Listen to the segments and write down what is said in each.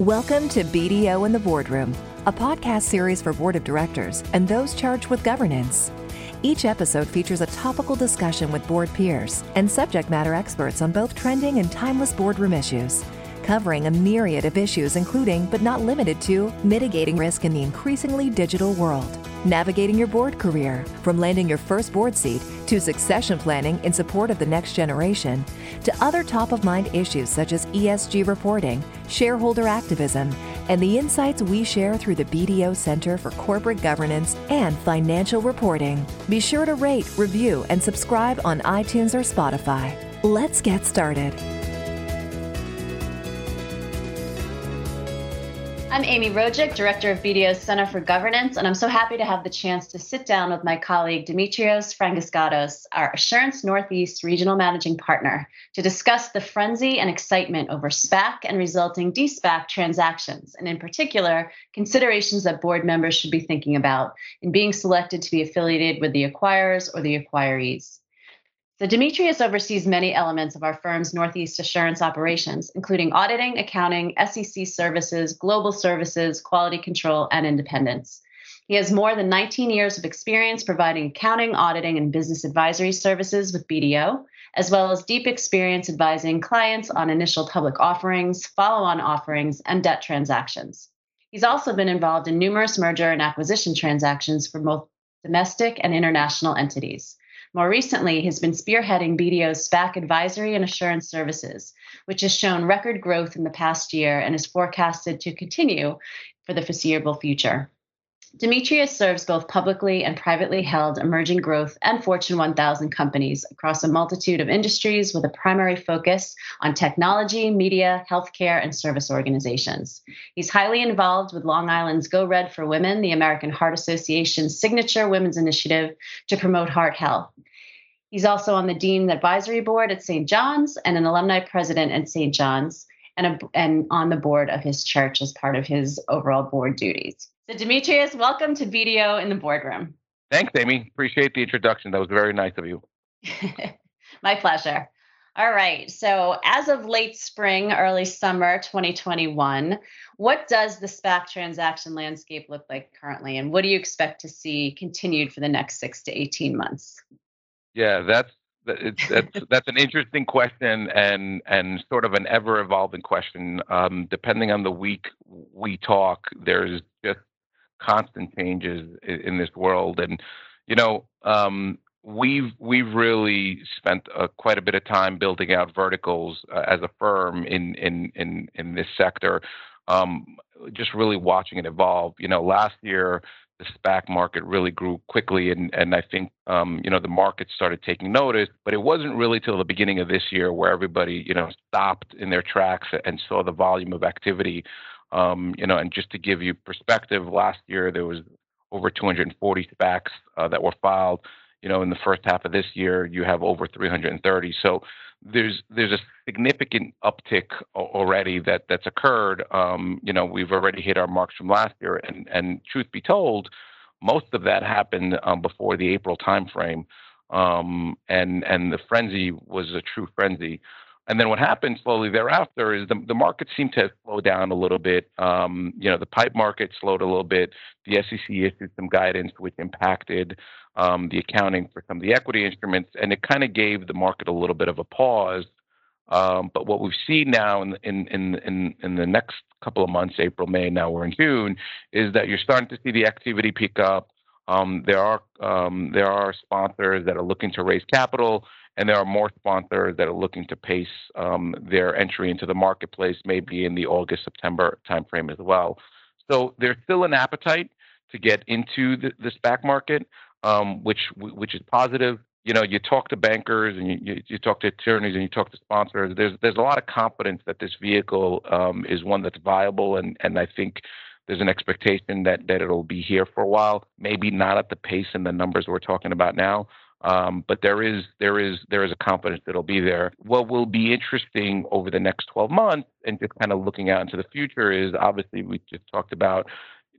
Welcome to BDO in the Boardroom, a podcast series for board of directors and those charged with governance. Each episode features a topical discussion with board peers and subject matter experts on both trending and timeless boardroom issues, covering a myriad of issues, including, but not limited to, mitigating risk in the increasingly digital world, navigating your board career, from landing your first board seat to succession planning in support of the next generation, to other top of mind issues such as ESG reporting, shareholder activism, and the insights we share through the BDO Center for Corporate Governance and Financial Reporting. Be sure to rate, review, and subscribe on iTunes or Spotify. Let's get started. I'm Amy Rojik, Director of BDO's Center for Governance, and I'm so happy to have the chance to sit down with my colleague Demetrios Frangiskatos, our Assurance Northeast Regional Managing Partner, to discuss the frenzy and excitement over SPAC and resulting de-SPAC transactions, and in particular, considerations that board members should be thinking about in being selected to be affiliated with the acquirers or the acquirees. So Demetrios oversees many elements of our firm's Northeast Assurance operations, including auditing, accounting, SEC services, global services, quality control, and independence. He has more than 19 years of experience providing accounting, auditing, and business advisory services with BDO, as well as deep experience advising clients on initial public offerings, follow on offerings, and debt transactions. He's also been involved in numerous merger and acquisition transactions for both domestic and international entities. More recently, he's been spearheading BDO's SPAC advisory and assurance services, which has shown record growth in the past year and is forecasted to continue for the foreseeable future. Demetrios serves both publicly and privately held emerging growth and Fortune 1000 companies across a multitude of industries with a primary focus on technology, media, healthcare, and service organizations. He's highly involved with Long Island's Go Red for Women, the American Heart Association's signature women's initiative to promote heart health. He's also on the Dean Advisory Board at St. John's and an alumni president at St. John's and, a, and on the board of his church as part of his overall board duties. So, Demetrios, welcome to BDO in the boardroom. Thanks, Amy. Appreciate the introduction. That was very nice of you. My pleasure. All right. So, as of late spring, early summer 2021, what does the SPAC transaction landscape look like currently? And what do you expect to see continued for the next six to 18 months? Yeah, that's that's that's an interesting question and and sort of an ever evolving question. Um, depending on the week we talk, there's just constant changes in, in this world, and you know, um, we've we've really spent uh, quite a bit of time building out verticals uh, as a firm in in in in this sector. Um, just really watching it evolve. You know, last year the SPAC market really grew quickly, and and I think um, you know the market started taking notice. But it wasn't really till the beginning of this year where everybody you know stopped in their tracks and saw the volume of activity. Um, you know, and just to give you perspective, last year there was over 240 SPACs uh, that were filed. You know, in the first half of this year, you have over 330. So there's there's a significant uptick already that that's occurred. Um, you know, we've already hit our marks from last year, and and truth be told, most of that happened um, before the April timeframe, um, and and the frenzy was a true frenzy. And then what happened slowly thereafter is the, the market seemed to slow down a little bit. Um, you know, the PIPE market slowed a little bit. The SEC issued some guidance which impacted um, the accounting for some of the equity instruments, and it kind of gave the market a little bit of a pause. Um, but what we've seen now in, in in in the next couple of months, April, May, now we're in June, is that you're starting to see the activity pick up. Um, there are um, there are sponsors that are looking to raise capital, and there are more sponsors that are looking to pace um, their entry into the marketplace, maybe in the August September timeframe as well. So there's still an appetite to get into the, the SPAC market, um, which which is positive. You know, you talk to bankers and you, you, talk to attorneys and you talk to sponsors. There's there's a lot of confidence that this vehicle um, is one that's viable, and and I think there's an expectation that that it'll be here for a while. Maybe not at the pace and the numbers we're talking about now, um, but there is there is there is a confidence that it'll be there. What will be interesting over the next 12 months, and just kind of looking out into the future, is obviously we just talked about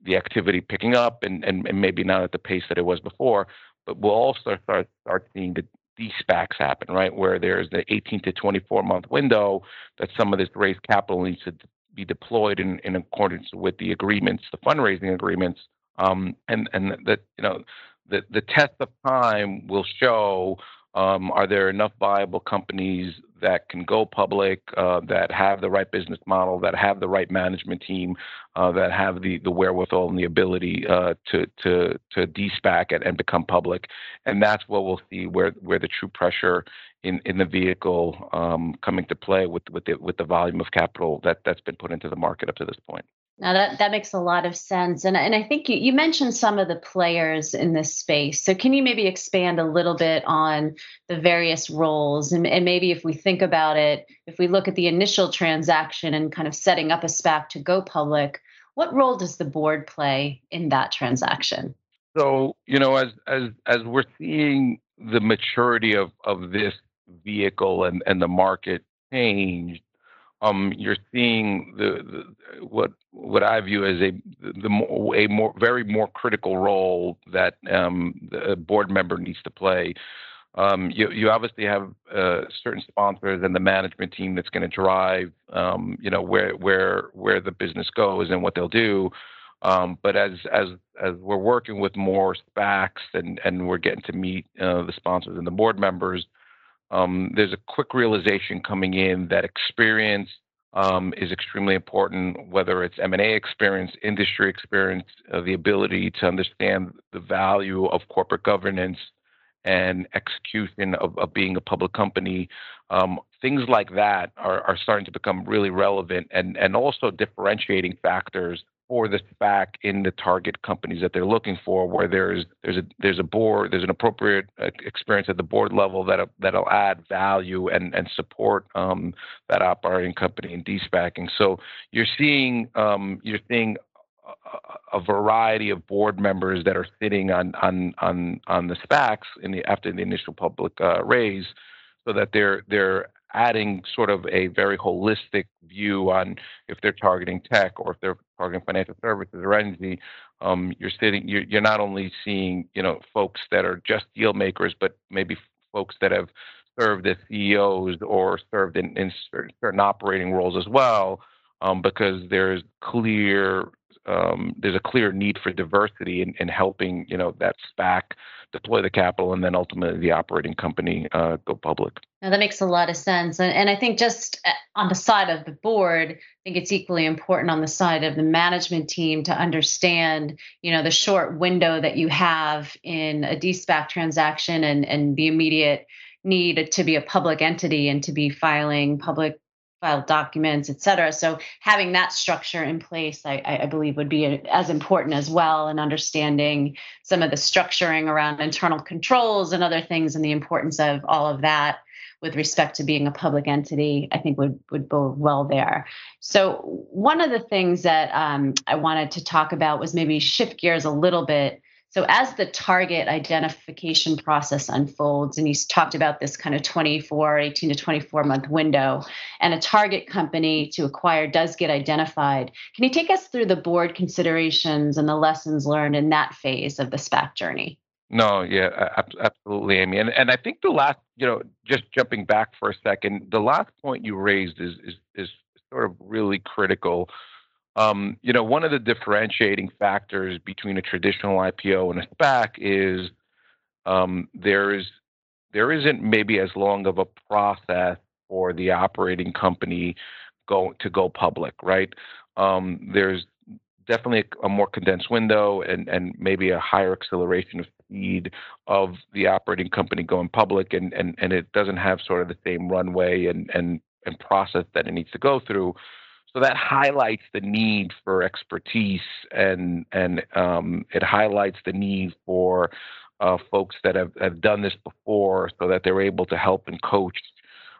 the activity picking up, and, and, and maybe not at the pace that it was before. But we'll also start start seeing the de-SPACs happen, right? Where there's the 18 to 24 month window that some of this raised capital needs to be deployed in, in accordance with the agreements, the fundraising agreements, um, and and that you know the the test of time will show um, are there enough viable companies that can go public, uh, that have the right business model, that have the right management team, uh, that have the, the wherewithal and the ability uh, to to to de-SPAC and, and become public, and that's what we'll see where where the true pressure in, in the vehicle um, coming to play with with the with the volume of capital that that's been put into the market up to this point. Now that, that makes a lot of sense. And, and I think you, you mentioned some of the players in this space. So can you maybe expand a little bit on the various roles? And, and maybe if we think about it, if we look at the initial transaction and kind of setting up a SPAC to go public, what role does the board play in that transaction? So, you know, as as as we're seeing the maturity of of this vehicle and, and the market change, um, you're seeing the, the, what what I view as a the a more very more critical role that um, the board member needs to play. Um, you you obviously have uh, certain sponsors and the management team that's going to drive um, you know where where where the business goes and what they'll do. Um, but as as as we're working with more SPACs and and we're getting to meet uh, the sponsors and the board members, um, there's a quick realization coming in that experience um, is extremely important, whether it's M&A experience, industry experience, uh, the ability to understand the value of corporate governance and execution of, of being a public company. Um, things like that are, are starting to become really relevant and, and also differentiating factors for the SPAC in the target companies that they're looking for, where there's there's a there's a board there's an appropriate uh, experience at the board level that that'll add value and and support um, that operating company in de-SPACing. So you're seeing um, you're seeing a, a variety of board members that are sitting on on on on the SPACs in the after the initial public uh, raise, so that they're they're adding sort of a very holistic view on if they're targeting tech or if they're targeting financial services or energy. Um, you're sitting, you're, you're not only seeing, you know, folks that are just deal makers, but maybe folks that have served as CEOs or served in, in certain operating roles as well, um, because there's clear um, there's a clear need for diversity in, in helping you know that SPAC deploy the capital and then ultimately the operating company uh, go public. Now that makes a lot of sense, and, and I think just uh, on the side of the board, I think it's equally important on the side of the management team to understand you know the short window that you have in a de-SPAC transaction and and the immediate need to be a public entity and to be filing public file documents, et cetera. So having that structure in place, I, I believe, would be as important as well, and understanding some of the structuring around internal controls and other things, and the importance of all of that with respect to being a public entity, I think would would bode well there. So one of the things that um, I wanted to talk about was maybe shift gears a little bit so as the target identification process unfolds, and you talked about this kind of 24, 18 to 24 month window, and a target company to acquire does get identified, can you take us through the board considerations and the lessons learned in that phase of the SPAC journey? No, yeah, absolutely, Amy. And and I think the last, you know, just jumping back for a second, the last point you raised is is is sort of really critical um, you know, one of the differentiating factors between a traditional IPO and a SPAC is um, there's there isn't maybe as long of a process for the operating company go to go public, right? Um, there's definitely a, a, more condensed window and and maybe a higher acceleration of speed of the operating company going public, and and and it doesn't have sort of the same runway and and and process that it needs to go through. So that highlights the need for expertise and and um, it highlights the need for uh, folks that have, have done this before so that they're able to help and coach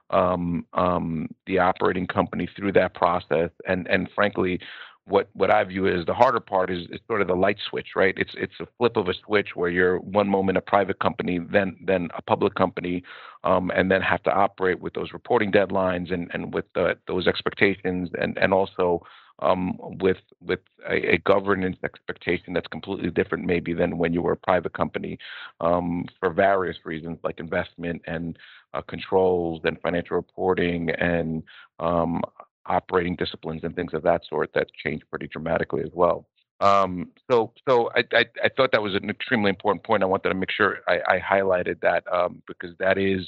um, um, the operating company through that process. And and frankly, what what I view as the harder part is, is sort of the light switch, right? It's it's a flip of a switch where you're one moment a private company, then then a public company, um, and then have to operate with those reporting deadlines and and with those expectations, and and also um, with with a, a, governance expectation that's completely different, maybe than when you were a private company, um, for various reasons like investment and uh, controls and financial reporting and um, operating disciplines and things of that sort that change pretty dramatically as well. Um, so, so I, I, I, thought that was an extremely important point. I wanted to make sure I, I highlighted that um, because that is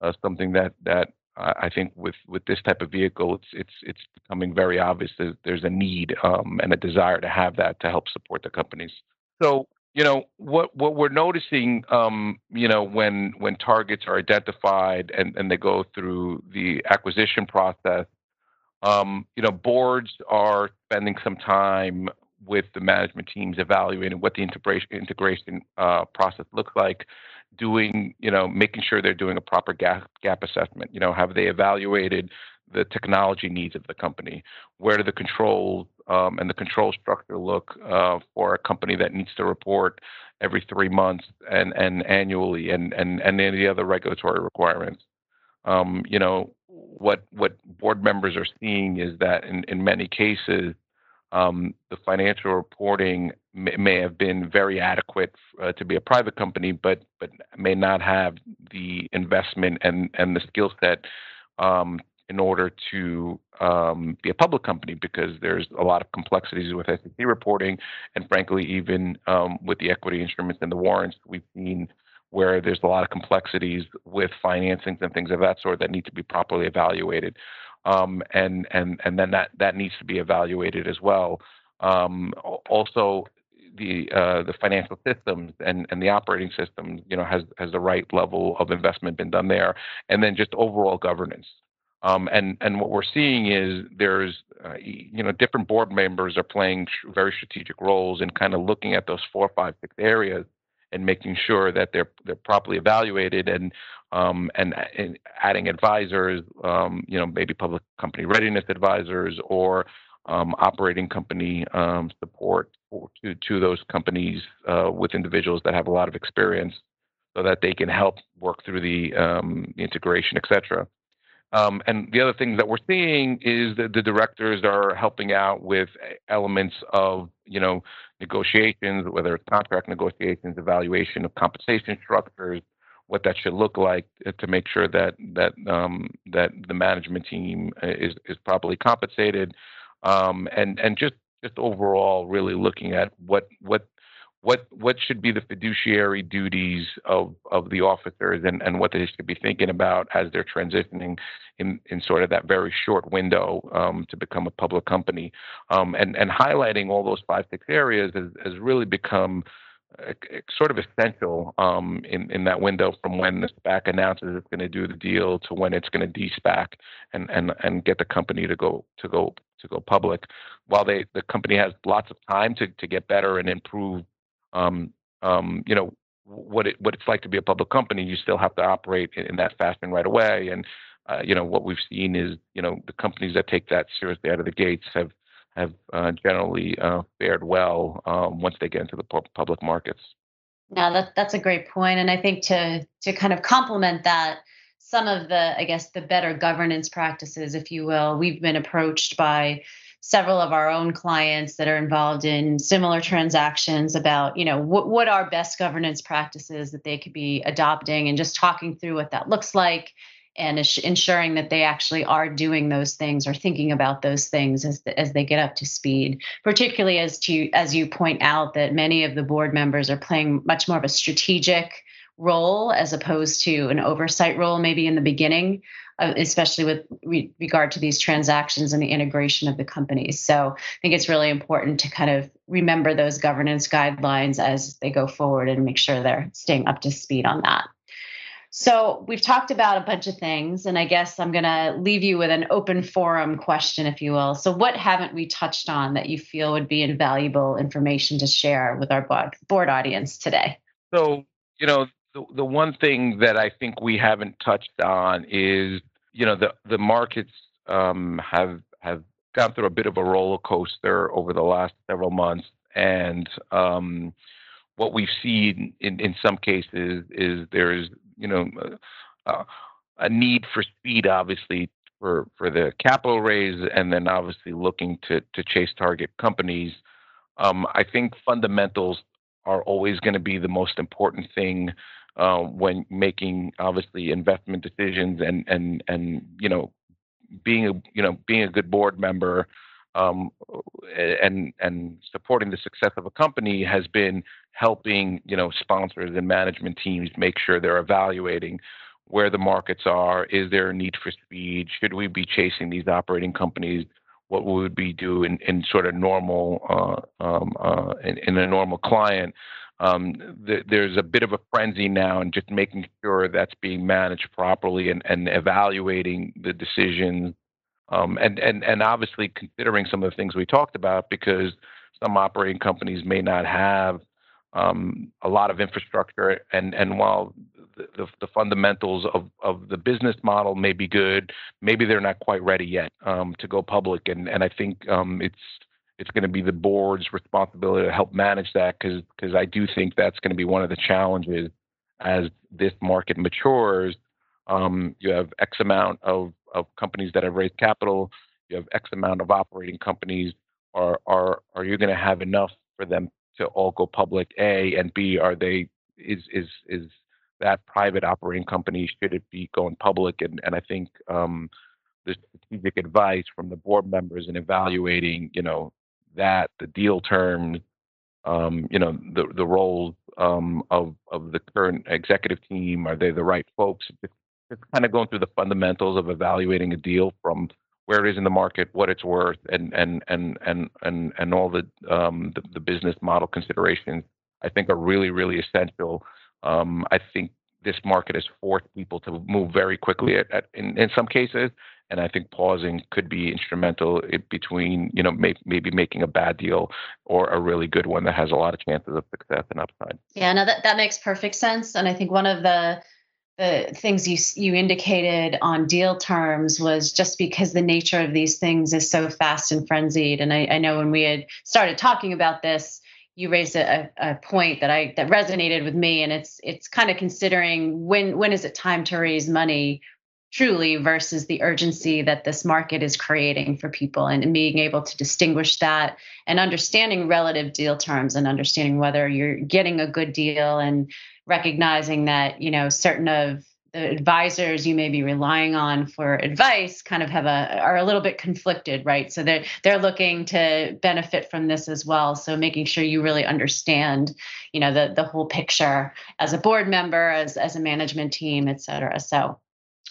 uh, something that that I think with with this type of vehicle, it's it's it's becoming very obvious that there's a need um, and a desire to have that to help support the companies. So you know what what we're noticing um, you know when when targets are identified and and they go through the acquisition process um, you know boards are spending some time with the management teams evaluating what the integration integration uh, process looks like doing, you know, making sure they're doing a proper gap, gap assessment. You know, have they evaluated the technology needs of the company? Where do the controls um, and the control structure look uh, for a company that needs to report every three months and, and annually and, and, and any other regulatory requirements? Um, you know, what what board members are seeing is that in, in many cases, um, the financial reporting may, may, have been very adequate uh, to be a private company, but but may not have the investment and and the skill set um, in order to um, be a public company because there's a lot of complexities with SEC reporting, and frankly, even um, with the equity instruments and the warrants, we've seen where there's a lot of complexities with financings and things of that sort that need to be properly evaluated um, and and and then that that needs to be evaluated as well. Um, also, the uh, the financial systems and and the operating system, you know, has has the right level of investment been done there, and then just overall governance. Um, and and what we're seeing is there's uh, you know different board members are playing very strategic roles in kind of looking at those four, five, six areas and making sure that they're they're properly evaluated and um, and, and, adding advisors, um, you know, maybe public company readiness advisors or um, operating company um, support to to those companies uh, with individuals that have a lot of experience, so that they can help work through the, um, integration, et cetera. Um, and the other thing that we're seeing is that the directors are helping out with elements of, you know, negotiations, whether it's contract negotiations, evaluation of compensation structures, what that should look like to make sure that that um, that the management team is is properly compensated, um, and and just just overall really looking at what what what what should be the fiduciary duties of of the officers and and what they should be thinking about as they're transitioning in in sort of that very short window um, to become a public company um, and and highlighting all those five six areas has, has really become uh, sort of essential um, in in that window from when the SPAC announces it's going to do the deal to when it's going to de-SPAC and and and get the company to go to go to go public. While they the company has lots of time to to get better and improve um, um, you know what it what it's like to be a public company. You still have to operate in, in that fashion right away. And uh, you know what we've seen is you know the companies that take that seriously out of the gates have have uh, generally uh, fared well um, once they get into the public markets. Now that that's a great point, and I think to to kind of complement that, some of the I guess the better governance practices, if you will, we've been approached by several of our own clients that are involved in similar transactions about you know what, what are best governance practices that they could be adopting and just talking through what that looks like and ensuring that they actually are doing those things or thinking about those things as, the, as they get up to speed. Particularly as to as you point out that many of the board members are playing much more of a strategic role as opposed to an oversight role maybe in the beginning Uh, especially with re- regard to these transactions and the integration of the companies. So I think it's really important to kind of remember those governance guidelines as they go forward and make sure they're staying up to speed on that. So we've talked about a bunch of things, and I guess I'm going to leave you with an open forum question, if you will. So, what haven't we touched on that you feel would be invaluable information to share with our board, board audience today? So, you know, the, the one thing that I think we haven't touched on is, you know, the the markets um, have have gone through a bit of a roller coaster over the last several months, and um, what we've seen in in some cases is there's you know uh, a need for speed, obviously for for the capital raise, and then obviously looking to to chase target companies. Um, I think fundamentals are always going to be the most important thing uh, when making obviously investment decisions and and and you know being a you know being a good board member um, and and supporting the success of a company has been helping you know sponsors and management teams make sure they're evaluating where the markets are. Is there a need for speed? Should we be chasing these operating companies? What would we do in, in sort of normal uh, um, uh, in, in, a normal client? Um, th- there's a bit of a frenzy now in just making sure that's being managed properly and, and evaluating the decisions um, and, and, and obviously considering some of the things we talked about because some operating companies may not have um, a lot of infrastructure. And, and while the, the, the, fundamentals of, of the business model may be good, maybe they're not quite ready yet um, to go public. And, and I think um, it's, it's going to be the board's responsibility to help manage that because because I do think that's going to be one of the challenges as this market matures. Um, you have X amount of of companies that have raised capital. You have X amount of operating companies. Are are are you going to have enough for them to all go public? A and B, are they is is is that private operating company should it be going public? And and I think um, the strategic advice from the board members in evaluating, you know, that the deal terms, um, you know, the the roles um, of of the current executive team, are they the right folks? It's kind of going through the fundamentals of evaluating a deal from where it is in the market, what it's worth, and and and and and and all the um, the, the business model considerations. I think are really really essential. Um, I think this market has forced people to move very quickly at, at, in, in some cases, and I think pausing could be instrumental between you know may, maybe making a bad deal or a really good one that has a lot of chances of success and upside. Yeah, no, that that makes perfect sense, and I think one of the the things you you indicated on deal terms was just because the nature of these things is so fast and frenzied. And I, I know when we had started talking about this, you raised a, a point that I that resonated with me, and it's it's kind of considering when when is it time to raise money truly versus the urgency that this market is creating for people and, being able to distinguish that and understanding relative deal terms and understanding whether you're getting a good deal and recognizing that you know certain of the advisors you may be relying on for advice kind of have a are a little bit conflicted right? So they're they're looking to benefit from this as well. So making sure you really understand you know the the whole picture as a board member as as a management team et cetera. So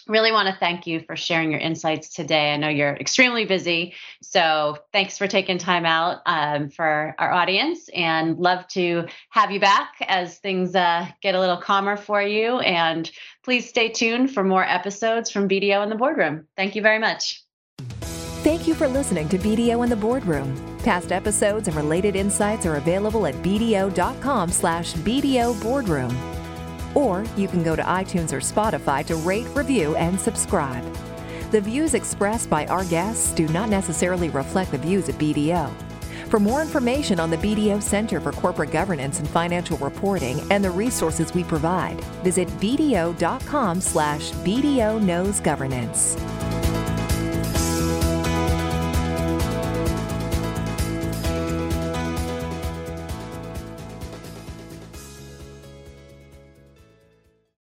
really want to thank you for sharing your insights today. I know you're extremely busy, so thanks for taking time out um, for our audience and love to have you back as things uh, get a little calmer for you. And please stay tuned for more episodes from BDO in the Boardroom. Thank you very much. Thank you for listening to BDO in the Boardroom. Past episodes and related insights are available at bdo.com slash BDO Boardroom. Or you can go to iTunes or Spotify to rate, review, and subscribe. The views expressed by our guests do not necessarily reflect the views of BDO. For more information on the BDO Center for Corporate Governance and Financial Reporting and the resources we provide, visit bdo.com slash BDO Knows Governance.